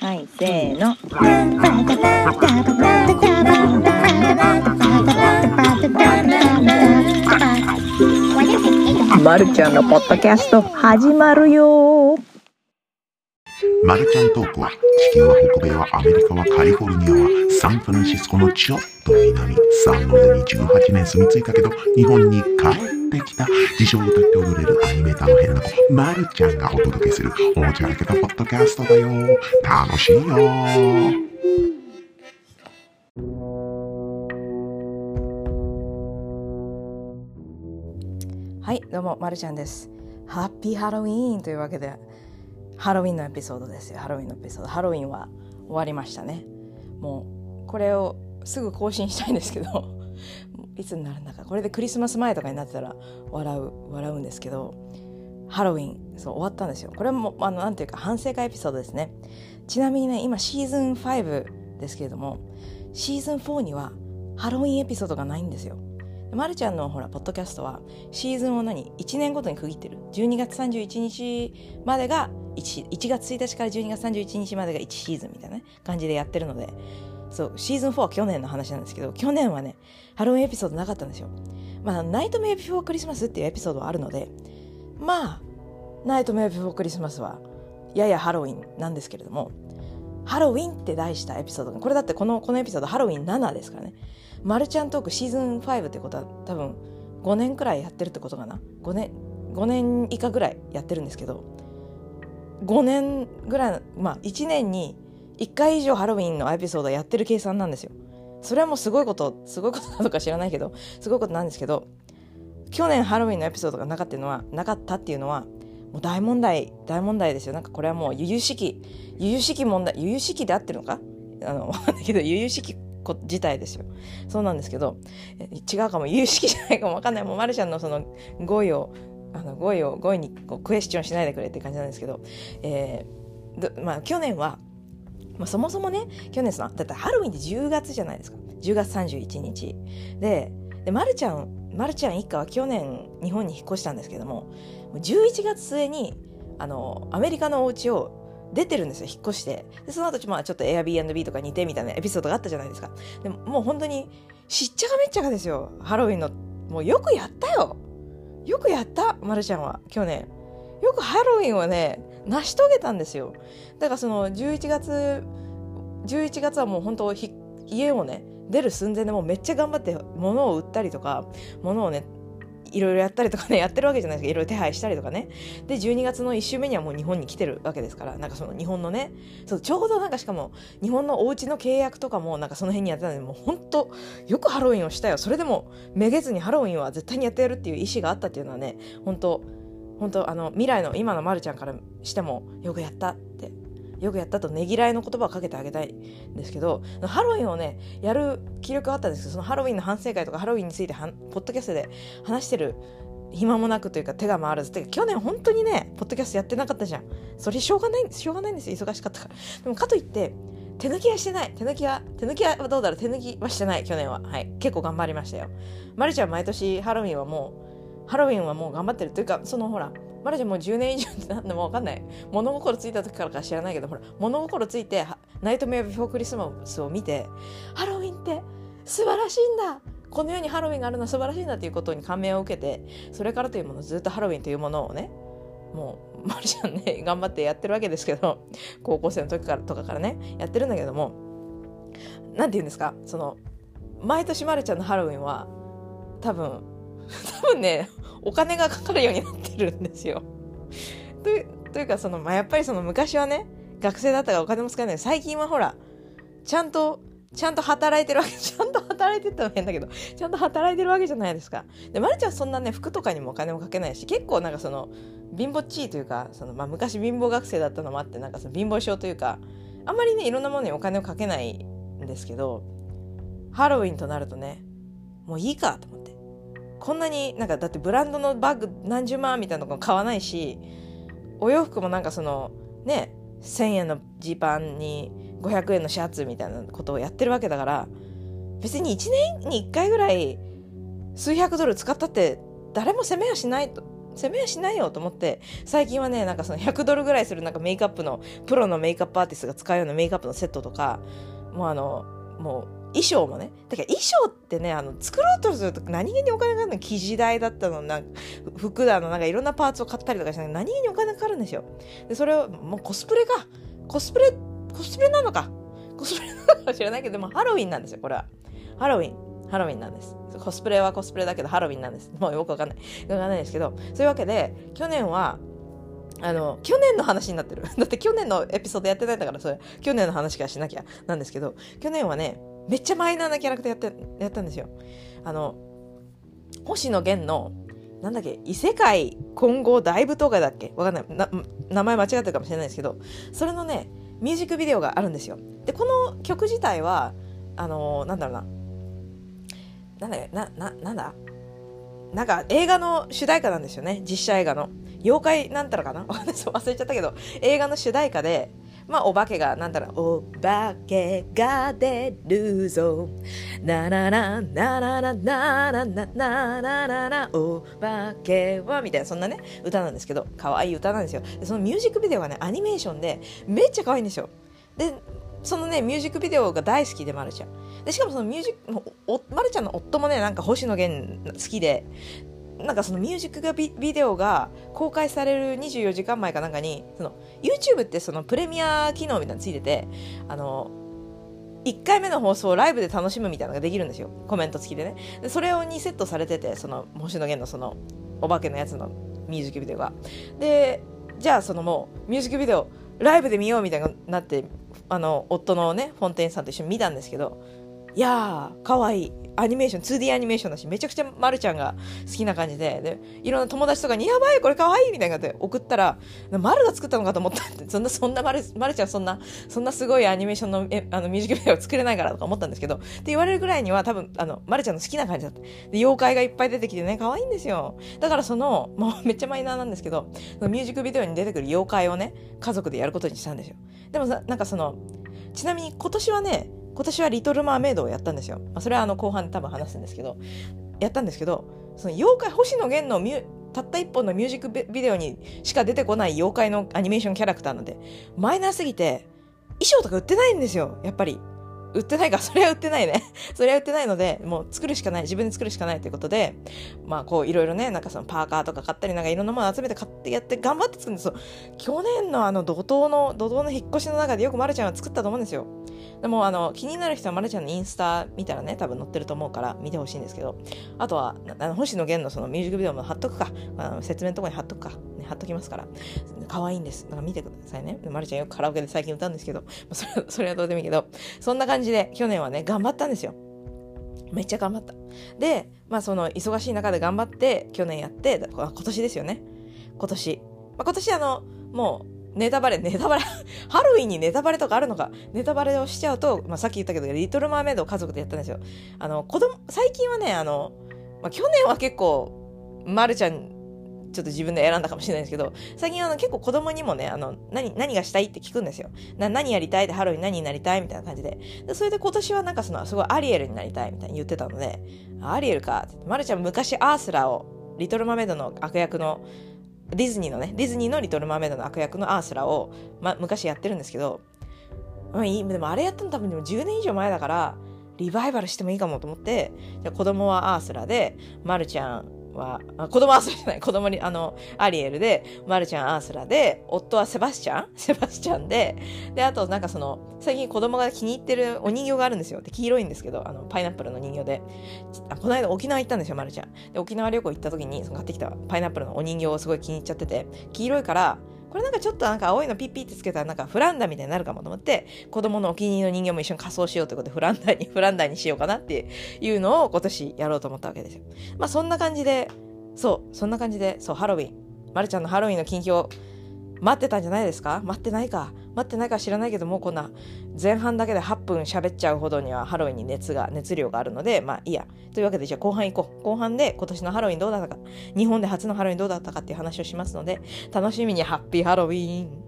はい、せーの。まるちゃんのポッドキャスト始まるよ。マルちゃんトークは地球は北米はアメリカはカリフォルニアはサンフランシスコのちょっと南。サンノゼに18年住み着いたけど日本に帰ってきた自称歌って踊れるアニメーターのヘルナコマルちゃんがお届けするおもちゃらけたポッドキャストだよ。楽しいよ。はいどうもまるちゃんです。ハッピーハロウィーンというわけでハロウィンのエピソードですよ。ハロウィンのエピソード。ハロウィンは終わりましたね。もうこれをすぐ更新したいんですけど。いつになるんだか。これでクリスマス前とかになってたら笑う笑うんですけどハロウィンそう終わったんですよ。これもあのなんていうか反省会エピソードですね。ちなみにね今シーズン5ですけれどもシーズン4にはハロウィンエピソードがないんですよ。まるちゃんのほらポッドキャストはシーズンを何1年ごとに区切ってる。12月31日までが 1, 1月1日から12月31日までが1シーズンみたいな、感じでやってるのでそうシーズン4は去年の話なんですけど去年はねハロウィンエピソードなかったんですよ。まあナイトメイビフォークリスマスっていうエピソードはあるのでまあナイトメイビフォークリスマスはややハロウィンなんですけれどもハロウィンって題したエピソードこれだってこのこのエピソードハロウィン7ですからね。マルちゃんトークシーズン5ってことは多分5年くらいやってるってことかな。5年5年以下ぐらいやってるんですけど5年ぐらいまあ1年に1回以上ハロウィンのエピソードやってる計算なんですよ。それはもうすごいことすごいことなのか知らないけどすごいことなんですけど去年ハロウィンのエピソードがなかったのはなかったっていうのはもう大問題大問題ですよ。なんかこれはもう由々しき由々しき問題由々しきで合ってるのか？あのだけど由々しき自体ですよ。そうなんですけど違うかも。有識じゃないかも分かんない。もうまるちゃんのその語彙をあの語彙を語彙にこうクエスチョンしないでくれって感じなんですけど、えーまあ、去年は、まあ、そもそもね去年さだってハロウィンって10月じゃないですか。10月31日。ででまるちゃんまるちゃん一家は去年日本に引っ越したんですけども11月末にあのアメリカのお家を出てるんですよ引っ越して。でその後まあちょっと Airbnb とか似てみたいなエピソードがあったじゃないですか。でももう本当にしっちゃかめっちゃかですよ。ハロウィンのもうよくやったよ。よくやったまるちゃんは去年。よくハロウィンをね成し遂げたんですよ。だからその11月11月はもう本当家をね出る寸前でもうめっちゃ頑張って物を売ったりとか物をねいろいろやったりとかねやってるわけじゃないですか。いろいろ手配したりとかね。で12月の1週目にはもう日本に来てるわけですからなんかその日本のねそうちょうどなんかしかも日本のお家の契約とかもなんかその辺にやってたのでもう本当よくハロウィンをしたよ。それでもめげずにハロウィンは絶対にやってやるっていう意思があったっていうのはね本当本当あの未来の今のまるちゃんからしてもよくやったってよくやったとねぎらいの言葉をかけてあげたいんですけどハロウィンをねやる気力あったんですけどそのハロウィンの反省会とかハロウィンについてポッドキャストで話してる暇もなくというか手が回らず。て去年本当にねポッドキャストやってなかったじゃん。それしょうがないしょうがないんですよ。忙しかったから。でもかといって手抜きはしてない。手抜きは手抜きはどうだろう。手抜きはしてない。去年は。はい。結構頑張りましたよ。まるちゃん毎年ハロウィンはもうハロウィンはもう頑張ってるというかそのほらまるちゃんもう10年以上って何でも分かんない。物心ついた時からか知らないけどほら物心ついてナイトメアビフォークリスマスを見てハロウィンって素晴らしいんだ。この世にハロウィンがあるのは素晴らしいんだということに感銘を受けてそれからというものずっとハロウィンというものをねもうまるちゃんね 頑張ってやってるわけですけど高校生の時からとかからねやってるんだけども何て言うんですかその毎年まるちゃんのハロウィンは多分多分ねお金がかかるようになってるんですよ。というというかその、まあ、やっぱりその昔はね学生だったからお金も使えない最近はほらちゃんとちゃんと働いてるわけ ちゃんと働いてったら変だけどちゃんと働いてるわけじゃないですか。でまるちゃんそんなね服とかにもお金もかけないし結構なんかその貧乏地位というかその、まあ、昔貧乏学生だったのもあってなんかその貧乏症というかあんまりねいろんなものにお金をかけないんですけどハロウィンとなるとねもういいかと思ってこんなになんかだってブランドのバッグ何十万みたいなの買わないしお洋服もなんかそのね1,000円のジーパンに500円のシャツみたいなことをやってるわけだから別に1年に1回ぐらい数百ドル使ったって誰も責めやしないと責めはしないよと思って最近はねなんかその100ドルぐらいするなんかメイクアップのプロのメイクアップアーティストが使うようなメイクアップのセットとかもうあのもう衣装もね。だから衣装ってねあの作ろうとすると何気にお金かかるの生地代だったのなん服だのなんかいろんなパーツを買ったりとかして何気にお金かかるんですよ。でそれをもうコスプレか。コスプレコスプレなのか。コスプレなのかもしれないけどでもハロウィンなんですよこれは。ハロウィン。ハロウィンなんです。コスプレはコスプレだけどハロウィンなんです。もうよくわかんない。わかんないですけどそういうわけで去年はあの去年の話になってる。だって去年のエピソードやってないんだからそれ。去年の話からしなきゃなんですけど去年はねめっちゃマイナーなキャラクターやってやったんですよ。あの星野源のなんだっけ異世界混合大舞踏会だっけ？わかんない。名前間違ってるかもしれないですけどそれのねミュージックビデオがあるんですよ。でこの曲自体はあのなんだろうな。なんだなななんだ？なんか映画の主題歌なんですよね。実写映画の。妖怪なんたらかな？忘れちゃったけど。映画の主題歌でまあお化けがなんだろう。お化けが出るぞ。なななななななななななななお化けはみたいなそんなね歌なんですけど可愛い歌なんですよそのミュージックビデオがねアニメーションでめっちゃ可愛いんですよでそのねミュージックビデオが大好きでまるちゃんでしかもそのミュージックおまるちゃんの夫もねなんか星野源好きでなんかそのミュージックビビデオが公開される24時間前かなんかにその YouTube ってそのプレミア機能みたいなのついててあの1回目の放送をライブで楽しむみたいなのができるんですよ。コメント付きでね。でそれをにセットされててその星野源のそのお化けのやつのミュージックビデオが。でじゃあそのもうミュージックビデオライブで見ようみたいになってあの夫のねフォンテンさんと一緒に見たんですけどいやーかわい。いアニメーション 2D アニメーションだしめちゃくちゃまるちゃんが好きな感じででいろんな友達とかに「やばいこれかわいい」みたいな感じで送ったらまるが作ったのかと思ったってそんなそんなまるまるちゃんそんなそんなすごいアニメーションのえあのミュージックビデオ作れないからとか思ったんですけどって言われるぐらいには多分あのまるちゃんの好きな感じだった。で妖怪がいっぱい出てきてね可愛いんですよ。だからそのもうめっちゃマイナーなんですけどそのミュージックビデオに出てくる妖怪をね家族でやることにしたんですよ。でもさなんかそのちなみに今年はね今年はリトル・マーメイドをやったんですよ。まあ、それはあの後半で多分話すんですけど、やったんですけど、その妖怪、星野源のミュたった一本のミュージックビデオにしか出てこない妖怪のアニメーションキャラクターなんで、マイナーすぎて、衣装とか売ってないんですよ、やっぱり。売ってないか、それは売ってないね。それは売ってないので、もう作るしかない、自分で作るしかないということで、まあこういろいろね、なんかそのパーカーとか買ったり、なんかいろんなもの集めて買ってやって頑張って作るんですよ。去年のあの怒涛の、怒涛の引っ越しの中でよくまるちゃんは作ったと思うんですよ。でもあの気になる人はまるちゃんのインスタ見たらね多分載ってると思うから見てほしいんですけど。あとはあの星野源のそのミュージックビデオも貼っとくか。あの説明のところに貼っとくか、ね、貼っときますから。可愛いんです。だか見てくださいね。まるちゃんよくカラオケで最近歌うんですけど。それそれはどうでもいいけど。そんな感じで去年はね頑張ったんですよ。めっちゃ頑張った。でまあその忙しい中で頑張って去年やって今年ですよね。今年、まあ、今年あのもうネタバレ、ネタバレ、ハロウィンにネタバレとかあるのか、ネタバレをしちゃうと、まあ、さっき言ったけど、リトル・マーメイドを家族でやったんですよ。あの、子供、最近はね、あの、まあ、去年は結構、まるちゃん、ちょっと自分で選んだかもしれないですけど、最近あの結構子供にもね、あの、何、何がしたいって聞くんですよ。な、何やりたいってハロウィン何になりたいみたいな感じで。で、それで今年はなんかその、すごいアリエルになりたいみたいに言ってたので、アリエルかって。まるちゃん昔アースラを、リトル・マメイドの悪役のディズニーのね、ディズニーのリトル・マメイドの悪役のアースラを、ま、昔やってるんですけど、まあいい、でもあれやったの多分でも10年以上前だから、リバイバルしてもいいかもと思って、じゃ子供はアースラで、まるちゃんは、子供アースラじゃない、子供に、あの、アリエルで、マルちゃんアースラで、夫はセバスチャン？セバスチャンで、で、あとなんかその、最近子供が気に入ってるお人形があるんですよ。で、黄色いんですけど、あの、パイナップルの人形で、あこの間沖縄行ったんですよ、まるちゃん。で、沖縄旅行行った時に、その買ってきたパイナップルのお人形をすごい気に入っちゃってて、黄色いから、これなんかちょっとなんか青いのピッピってつけたらなんかフランダみたいになるかもと思って子供のお気に入りの人形も一緒に仮装しようということでフランダにフランダにしようかなっていうのを今年やろうと思ったわけですよ。まあそんな感じでそうそんな感じでそうハロウィン。まるちゃんのハロウィンの近況待ってたんじゃないですか？待ってないか。待ってないか知らないけどもうこんな前半だけで8分喋っちゃうほどにはハロウィンに熱が熱量があるのでまあいいや。というわけでじゃあ後半行こう。後半で今年のハロウィンどうだったか。日本で初のハロウィンどうだったかっていう話をしますので楽しみにハッピーハロウィン。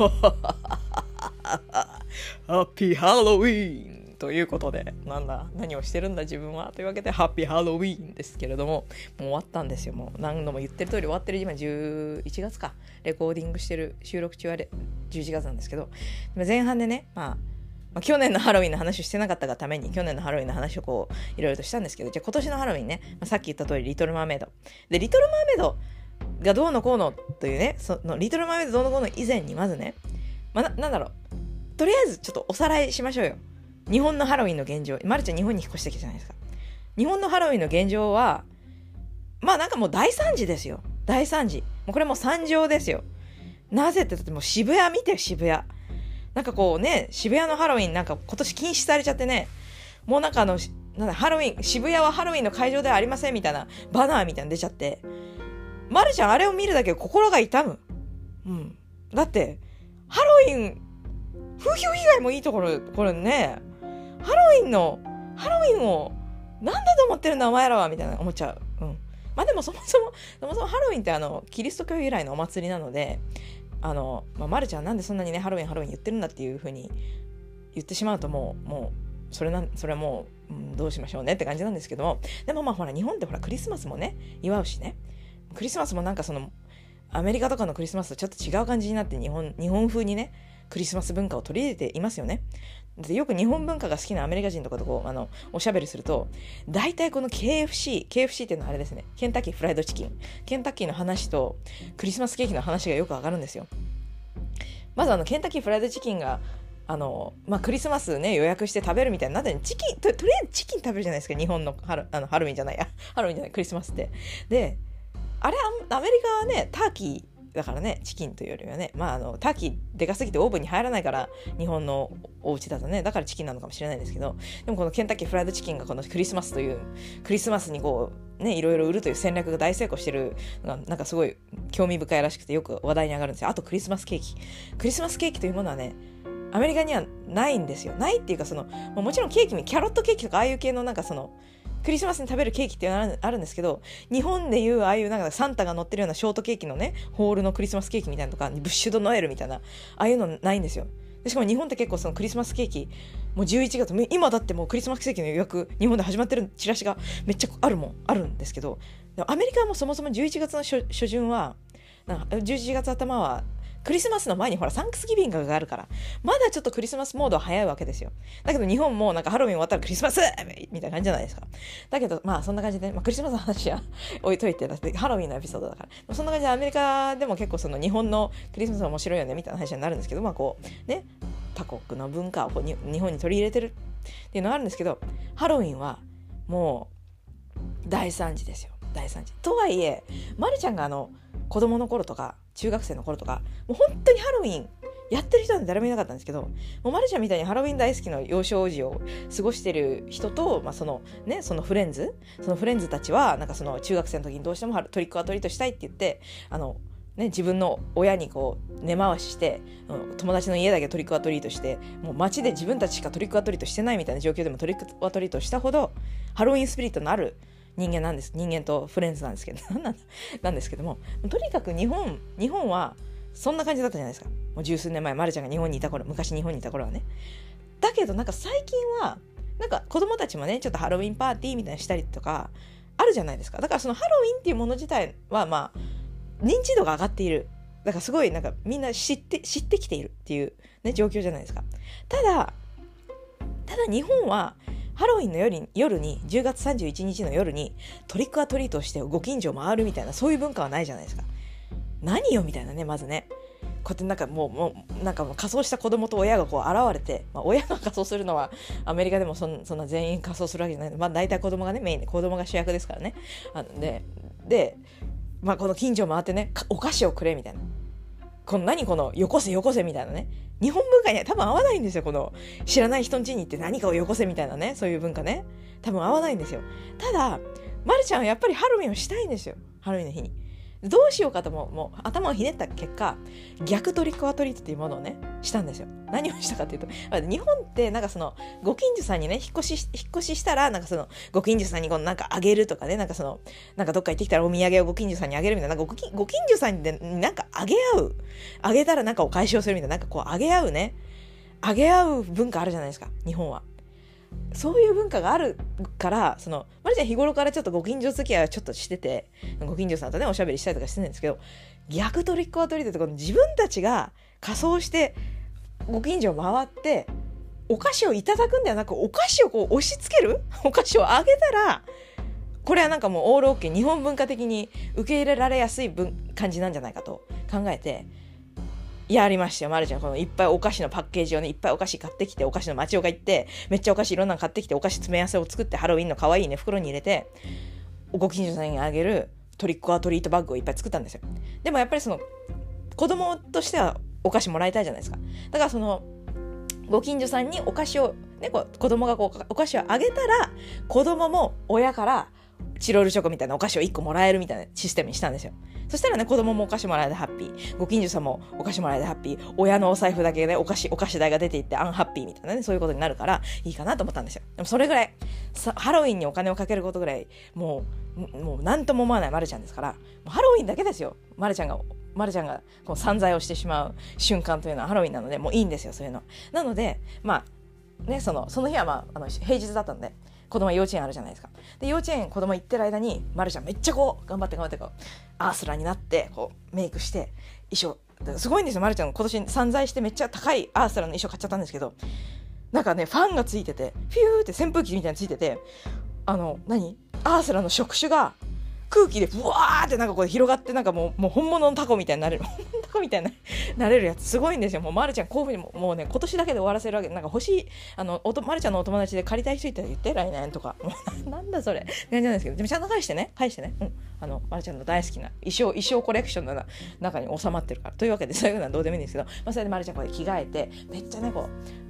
ハッピーハロウィーンということで、なんだ、何をしてるんだ自分は？というわけで、ハッピーハロウィーンですけれども、もう終わったんですよ。もう何度も言ってる通り終わってる今11月か。レコーディングしてる収録中は11月なんですけど、前半でね、まあ、まあ、去年のハロウィンの話をしてなかったがために、去年のハロウィンの話をこう、いろいろとしたんですけど、じゃあ今年のハロウィンね、まあ、さっき言った通り、リトル・マーメイド。で、リトル・マーメイドがどうのこうのというね、そのリトル・マーメイドどうのこうの以前にまずね、まあ、ななんだろう、とりあえずちょっとおさらいしましょうよ。日本のハロウィンの現状、まるちゃん日本に引っ越してきたじゃないですか。日本のハロウィンの現状は、まあなんかもう大惨事ですよ。大惨事。もうこれもう惨状ですよ。なぜってだってもう渋谷見て渋谷。なんかこうね、渋谷のハロウィンなんか今年禁止されちゃってね、もうなんかあの、なんだ、ハロウィン、渋谷はハロウィンの会場ではありませんみたいなバナーみたいなの出ちゃって、まるちゃんあれを見るだけで心が痛む。うん。だって、ハロウィン、風評以外もいいところ、これね、ハロウィンの、ハロウィンを、なんだと思ってるんだお前らはみたいな思っちゃう。うん。まあでもそもそも、そもそもハロウィンってあの、キリスト教由来のお祭りなので、あの、まあ、まるちゃんなんでそんなにね、ハロウィンハロウィン言ってるんだっていうふうに言ってしまうともう、もう、それな、それはもう、うん、どうしましょうねって感じなんですけども、でもまあほら、日本ってほら、クリスマスもね、祝うしね。クリスマスもなんかその、アメリカとかのクリスマスとちょっと違う感じになって日本、日本風にね、クリスマス文化を取り入れていますよね。よく日本文化が好きなアメリカ人とかとこうあのおしゃべりすると大体この KFC KFC っていうのはあれですね。ケンタッキーフライドチキン。ケンタッキーの話とクリスマスケーキの話がよく上がるんですよ。まずあのケンタッキーフライドチキンがあのまあ、クリスマスね予約して食べるみたいになってチキンととりあえずチキン食べるじゃないですか日本のハロあのハロウィンじゃないや。ハロウィンじゃないクリスマスって。であれアメリカはねターキーだからねチキンというよりはねまああのターキーでかすぎてオーブンに入らないから日本のお家だとねだからチキンなのかもしれないですけどでもこのケンタッキーフライドチキンがこのクリスマスというクリスマスにこうねいろいろ売るという戦略が大成功してるのがなんかすごい興味深いらしくてよく話題に上がるんですよ。あとクリスマスケーキ。クリスマスケーキというものはねアメリカにはないんですよ。ないっていうかそのもちろんケーキにキャロットケーキとかああいう系のなんかそのクリスマスに食べるケーキっていうのがあるんですけど、日本でいうああいうなんかサンタが乗ってるようなショートケーキのね、ホールのクリスマスケーキみたいなとか、ブッシュドノエルみたいな、ああいうのないんですよ。でしかも日本って結構そのクリスマスケーキ、もう11月、今だってもうクリスマスケーキの予約、日本で始まってるチラシがめっちゃあるもん、あるんですけど、アメリカはもうそもそも11月の初旬は、なんか11月頭はクリスマスの前にほらサンクスギビングがあるからまだちょっとクリスマスモードは早いわけですよ。だけど日本もなんかハロウィン終わったらクリスマス みたいな感じじゃないですか。だけどまあそんな感じで、まあ、クリスマスの話は置いといてだってハロウィンのエピソードだから。そんな感じでアメリカでも結構その日本のクリスマス面白いよねみたいな話になるんですけどまあこうね他国の文化をこう日本に取り入れてるっていうのがあるんですけどハロウィンはもう大惨事ですよ。大惨事。とはいえ、ま、るちゃんがあの子供の頃とか中学生の頃とかもう本当にハロウィンやってる人なんて誰もいなかったんですけどもうマルちゃんみたいにハロウィン大好きな幼少時を過ごしてる人と、まあ、そのねそのフレンズそのフレンズたちはなんかその中学生の時にどうしてもトリックアトリートしたいって言ってあのね、自分の親にこう根回しして、友達の家だけトリックアトリートしてもう街で自分たちしかトリックアトリートしてないみたいな状況でもトリックアトリートしたほどハロウィンスピリットのある人間なんです。人間とフレンズなんですけど。なんなんですけども。とにかく日本日本はそんな感じだったじゃないですか。もう十数年前まるちゃんが日本にいた頃昔日本にいた頃はね。だけどなんか最近はなんか子供たちもねちょっとハロウィンパーティーみたいなしたりとかあるじゃないですか。だからそのハロウィンっていうもの自体はまあ認知度が上がっている。だからすごいなんかみんな知って知ってきているっていうね状況じゃないですか。ただただ日本はハロウィンの夜に夜に10月31日の夜にトリックアトリートしてご近所を回るみたいなそういう文化はないじゃないですか。何よみたいなねまずね。こうやってなんかもうもうなんかもう仮装した子供と親がこう現れて、まあ、親が仮装するのはアメリカでもそんそんな全員仮装するわけじゃない。まあ大体子供がねメインで子供が主役ですからね。あのでで、まあ、この近所を回ってねお菓子をくれみたいな。この何このよこせよこせみたいなね。日本文化には多分合わないんですよ。この知らない人の家に行って何かをよこせみたいなね。そういう文化ね。多分合わないんですよ。ただまるちゃんはやっぱりハロウィンをしたいんですよ。ハロウィンの日に。どうしようかとももう頭をひねった結果逆トリックアトリートっていうものをねしたんですよ。何をしたかっていうと日本ってなんかそのご近所さんにね引っ越し引っ越ししたらなんかそのご近所さんにこのなんかあげるとかねなんかそのなんかどっか行ってきたらお土産をご近所さんにあげるみたいななんかご近所さんになんかあげ合う。あげたらなんかお返しをするみたいななんかこうあげ合うね。あげ合う文化あるじゃないですか日本は。そういう文化があるからそのまるちゃん日頃からちょっとご近所付き合いをちょっとしててご近所さんとねおしゃべりしたりとかしてるんですけど逆トリックオアトリートって自分たちが仮装してご近所を回ってお菓子をいただくんではなくお菓子をこう押し付ける？お菓子をあげたらこれはなんかもうオールオッケー日本文化的に受け入れられやすい感じなんじゃないかと考えてやりましたよ、まるちゃん。このいっぱいお菓子のパッケージをね、いっぱいお菓子買ってきて、お菓子の町岡行って、めっちゃお菓子いろんなの買ってきて、お菓子詰め合わせを作って、ハロウィンの可愛いね、袋に入れて、ご近所さんにあげるトリックアトリートバッグをいっぱい作ったんですよ。でもやっぱりその、子供としてはお菓子もらいたいじゃないですか。だからその、ご近所さんにお菓子を、ね、こう子供がこうお菓子をあげたら、子供も親からチロルチョコみたいなお菓子を1個もらえるみたいなシステムにしたんですよ。そしたらね、子供もお菓子もらえてハッピー。ご近所さんもお菓子もらえてハッピー。親のお財布だけで、お菓子、お菓子代が出ていってアンハッピーみたいなね、そういうことになるからいいかなと思ったんですよ。でもそれぐらい、ハロウィンにお金をかけることぐらい、もう、もう何とも思わないまるちゃんですから、ハロウィンだけですよ。まるちゃんがまるちゃんがこう散財をしてしまう瞬間というのはハロウィンなのでもういいんですよそういうの。なのでまあねそのその日はまああの平日だったんで子供幼稚園あるじゃないですか。で幼稚園子供行ってる間にまるちゃんめっちゃこう頑張って頑張ってこうアースラになってこうメイクして衣装すごいんですよまるちゃん今年散財してめっちゃ高いアースラの衣装買っちゃったんですけどなんかねファンがついててフィューって扇風機みたいについててあの何？アースラの触手が空気でブワーってなんかこう広がってなんかもうもう本物のタコみたいになれる。本物のタコみたいになれるやつすごいんですよ。もうまるちゃんこういうふうにももうね今年だけで終わらせるわけ。なんか欲しいあのおとまるちゃんのお友達で借りたい人いたら言って来年とか。もう なんだそれ。感じなんですけど。でもちゃんと返してね。返してね。うん。あのまるちゃんの大好きな衣装衣装コレクションの中に収まってるから。というわけでそういうのはどうでもいいんですけど、まあ、それでまるちゃんこれ着替えてめっちゃねこう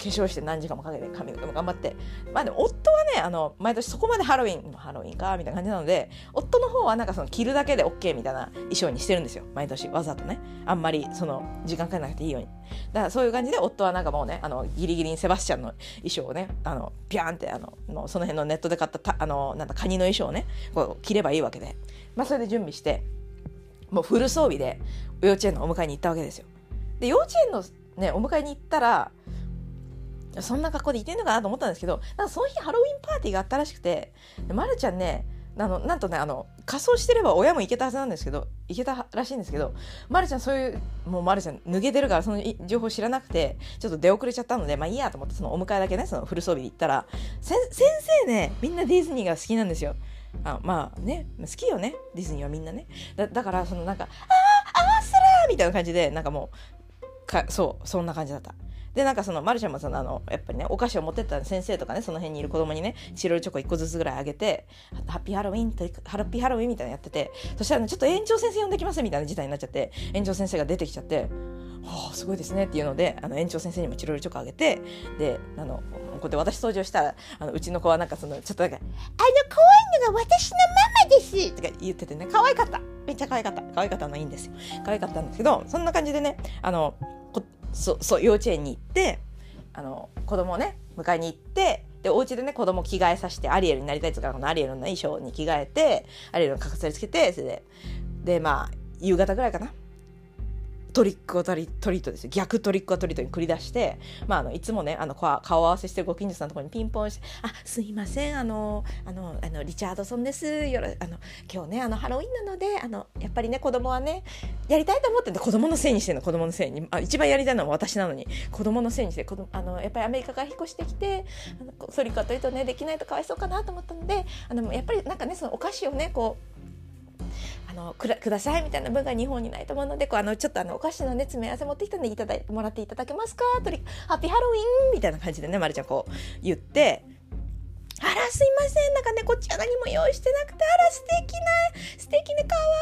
化粧して何時間もかけて髪も頑張って。まあでも夫はねあの毎年そこまでハロウィンハロウィンかみたいな感じなので夫の方はなんかその着るだけで OK みたいな衣装にしてるんですよ。毎年わざとね。あんまりその時間かけなくていいように。だからそういう感じで夫はなんかもうねあのギリギリにセバスチャンの衣装をねあのピャーンってあののその辺のネットで買ったたあのなんだカニの衣装をねこう着ればいいわけで。まあそれで準備してもうフル装備で幼稚園のお迎えに行ったわけですよ。で幼稚園のねお迎えに行ったらそんな格好でいてんのかなと思ったんですけどなんかその日ハロウィンパーティーがあったらしくてまるちゃんねあのなんとねあの仮装してれば親も行けたはずなんですけど行けたらしいんですけどまるちゃんそういうもうまるちゃん抜けてるからその情報知らなくてちょっと出遅れちゃったのでまあいいやと思ってそのお迎えだけねそのフル装備で行ったら先生ねみんなディズニーが好きなんですよあまあね好きよねディズニーはみんなねだだからそのなんか「あああースラー!」みたいな感じでなんかもうかそうそんな感じだったでなんかそのマルちゃんもそのあのやっぱりねお菓子を持ってった先生とかねその辺にいる子供にねチロルチョコ1個ずつぐらいあげてハッピーハロウィンとハッピーハロウィンみたいなのやっててそしたら、ね、ちょっと園長先生呼んできますみたいな事態になっちゃって園長先生が出てきちゃってはあすごいですねっていうのであの園長先生にもチロルチョコあげてであのこうやって私登場したらあのうちの子はなんかそのちょっとなんか「あの可愛いのが私のママです」とか言っててね可愛かった。めっちゃ可愛かった。可愛かったのいいんですよ。可愛かったんですけどそんな感じでねあのそそう幼稚園に行ってあの子供をね迎えに行ってでお家でね子供着替えさせてアリエルになりたいとかのアリエルの衣装に着替えてアリエルのかかさりつけてそれででまあ夕方ぐらいかな。トリックオトリトリートです逆トリックオトリートに繰り出して、まあ、あのいつもねあの顔合わせしてるご近所さんのところにピンポンして「あすいませんあのあのあのリチャードソンです。よろあの今日ねあのハロウィンなのであのやっぱりね子供はねやりたいと思ってん子供のせいにしてんの。子供のせいに。あ一番やりたいのは私なのに。子供のせいにして子あのやっぱりアメリカから引っ越してきてあのトリックオトリートねできないとかわいそうかなと思ったのであのやっぱりなんかねそのお菓子をねこうあのくださいみたいな文化日本にないと思うのでこうあのちょっとあのお菓子のね詰め合わせ持ってきたんでいただいてもらっていただけますか？とりハッピーハロウィンみたいな感じでねまるちゃんこう言ってあらすいませんなんかねこっちは何も用意してなくてあら素敵な素敵ね可愛いわ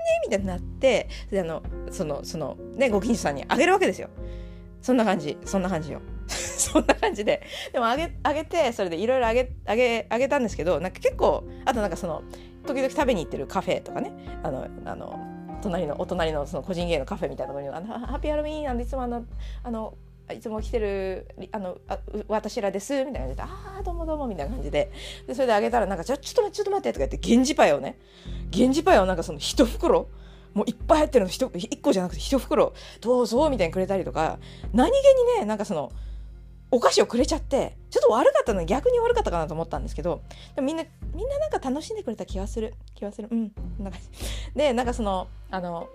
ねみたいになってであのそのそのねご近所さんにあげるわけですよ。そんな感じそんな感じよ。そんな感じで。でもあげあげてそれでいろいろあげあげあげたんですけどなんか結構あとなんかその時々食べに行ってるカフェとかね。あのあの隣のお隣のその個人芸のカフェみたいなところに「あのハッピーハロウィーンあのいつもあのあのいつも来てるあのあ私らです」みたいな感じで「ああどうもどうも」みたいな感じで。でそれであげたらなんか「ちょちょっと待ってちょっと待って」とか言って源氏パイをね源氏パイをなんかその一袋もういっぱい入ってるの1個じゃなくて1袋どうぞみたいにくれたりとか何気にねなんかそのお菓子をくれちゃってちょっと悪かったの逆に悪かったかなと思ったんですけどでもみんなみんななんか楽しんでくれた気がする。気がする。うん。なんか でなんかそのあの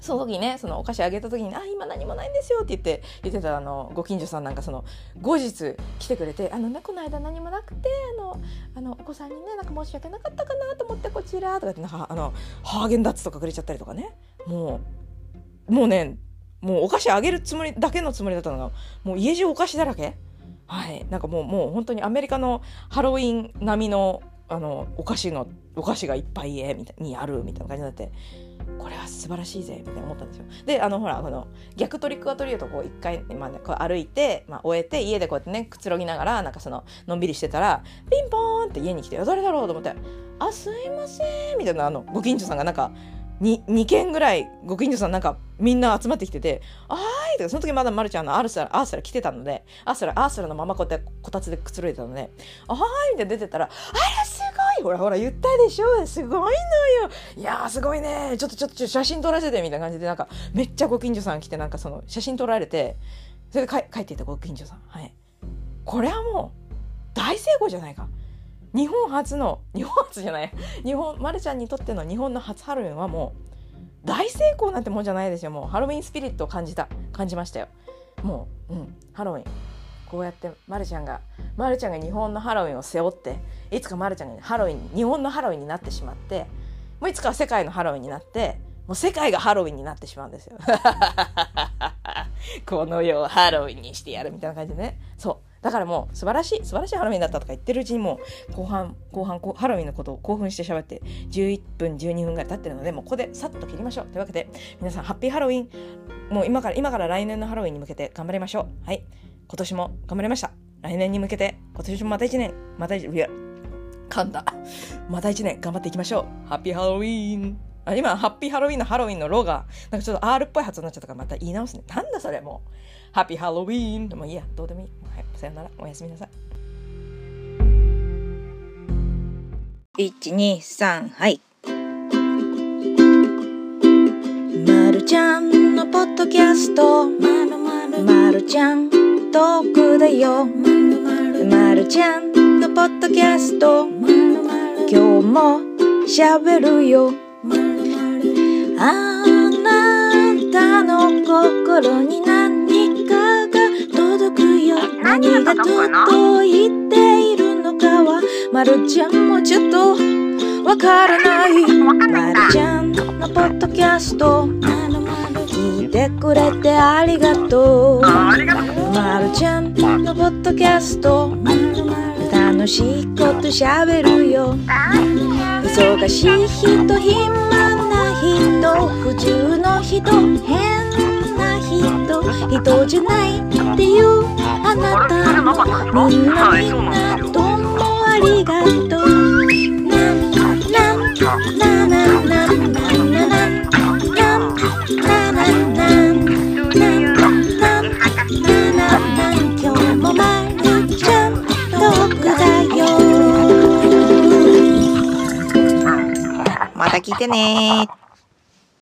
その時ねそのお菓子あげた時に「あ今何もないんですよ」って言って言ってたあのご近所さんなんかその後日来てくれて「あのねこの間何もなくてあのあのお子さんにねなんか申し訳なかったかなと思ってこちら」とかってなんかあのハーゲンダッツとかくれちゃったりとかね。もうもうねもうお菓子あげるつもりだけのつもりだったのがもう家中お菓子だらけはいなんかもうもう本当にアメリカのハロウィン並みのあのお菓子のお菓子がいっぱい家みたいにあるみたいな感じになってこれは素晴らしいぜみたいな思ったんですよ。であのほらこの逆トリックアトリエとこう一回、まあね、こう歩いて、まあ、終えて家でこうやってねくつろぎながらなんかそののんびりしてたらピンポーンって家に来て「誰だろう?」と思って「あすいません」みたいなあのご近所さんがなんか 2, 2件ぐらいご近所さんなんかみんな集まってきてて「あーい」とかその時まだまるちゃんのアースラアースラ来てたのでアースラアースラのままこうやってこたつでくつろいでたので「あーい」みたいな出てたら「あらすごいほらほら言ったでしょすごいのよ。いやすごいね。ちょっとちょっと写真撮らせて」みたいな感じでなんかめっちゃご近所さん来てなんかその写真撮られてそれで帰帰っていたご近所さん。はい。これはもう大成功じゃないか。日本初の日本初じゃない。日本まるちゃんにとっての日本の初ハロウィンはもう大成功なんてもんじゃないですよ。もうハロウィンスピリットを感じた感じましたよ。もううんハロウィン。こうやってまるちゃんがまるちゃんが日本のハロウィンを背負っていつかまるちゃんがハロウィン日本のハロウィンになってしまってもういつかは世界のハロウィンになってもう世界がハロウィンになってしまうんですよ。この世をハロウィンにしてやるみたいな感じでね。そう。だからもう素晴らしい素晴らしいハロウィンだったとか言ってるうちにもう後半後半ハロウィンのことを興奮して喋って11分12分ぐらい経ってるのでもうここでさっと切りましょう。というわけで皆さんハッピーハロウィン。もう今から今から来年のハロウィンに向けて頑張りましょう。はい。今年も頑張りました。来年に向けて今年もまた1年。また1年噛んだ。また1年頑張っていきましょう。ハッピーハロウィン。あ今、ハッピーハロウィンのハロウィンのロが、なんかちょっと R っぽい発音になっちゃったからまた言い直すね。なんだそれもう。ハッピーハロウィンでもいいや、どうでもいい。はい、さよなら。おやすみなさい。1、2、3、はい。まるちゃんのポッドキャスト。まるまるまるちゃん、トークだよ。まるまるまるちゃんのポッドキャスト。まるまる今日も喋るよ。あなたの心に何かが届くよ何が届いているのかはまるちゃんもちょっとわからないまるちゃんのポッドキャスト聞いてくれてありがとうまるちゃんのポッドキャスト楽しいことしゃべるよ忙しい人暇な人普通の人変な人人じゃないっていうあなた。もみんなみんなどうもありがとう。なんなんなんなんなんなんなんなんなんなんなんなんなんなんなんなんなん今日もまるちゃんトークだよまた聞いてね